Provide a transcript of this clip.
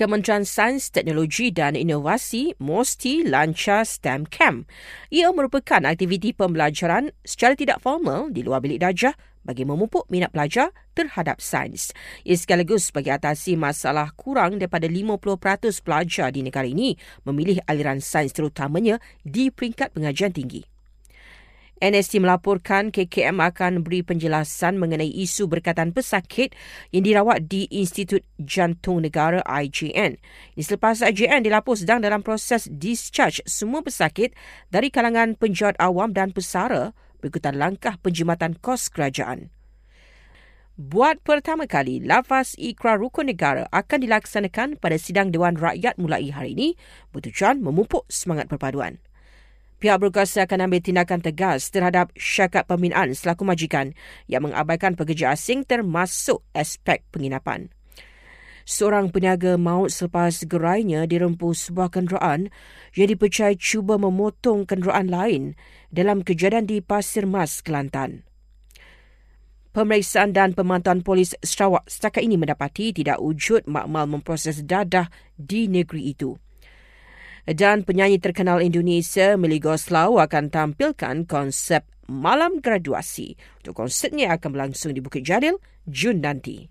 Kementerian Sains, Teknologi dan Inovasi MOSTI lancar STEM Camp. Ia merupakan aktiviti pembelajaran secara tidak formal di luar bilik darjah bagi memupuk minat pelajar terhadap sains. Ia sekaligus bagi atasi masalah kurang daripada 50% pelajar di negara ini memilih aliran sains terutamanya di peringkat pengajian tinggi. NST melaporkan KKM akan beri penjelasan mengenai isu berkaitan pesakit yang dirawat di Institut Jantung Negara IJN. Ini selepas IJN dilapor sedang dalam proses discharge semua pesakit dari kalangan penjual awam dan pesara berikutan langkah penjimatan kos kerajaan. Buat pertama kali, lafaz ikrar rukun negara akan dilaksanakan pada sidang Dewan Rakyat mulai hari ini bertujuan memupuk semangat perpaduan. Pihak berkuasa akan ambil tindakan tegas terhadap syakat pembinaan selaku majikan yang mengabaikan pekerja asing termasuk aspek penginapan. Seorang peniaga maut selepas gerainya dirempuh sebuah kenderaan yang dipercayai cuba memotong kenderaan lain dalam kejadian di Pasir Mas, Kelantan. Pemeriksaan dan pemantauan polis Sarawak setakat ini mendapati tidak wujud makmal memproses dadah di negeri itu dan penyanyi terkenal Indonesia Millie Goslau akan tampilkan konsep malam graduasi. Untuk konsertnya akan berlangsung di Bukit Jadil Jun nanti.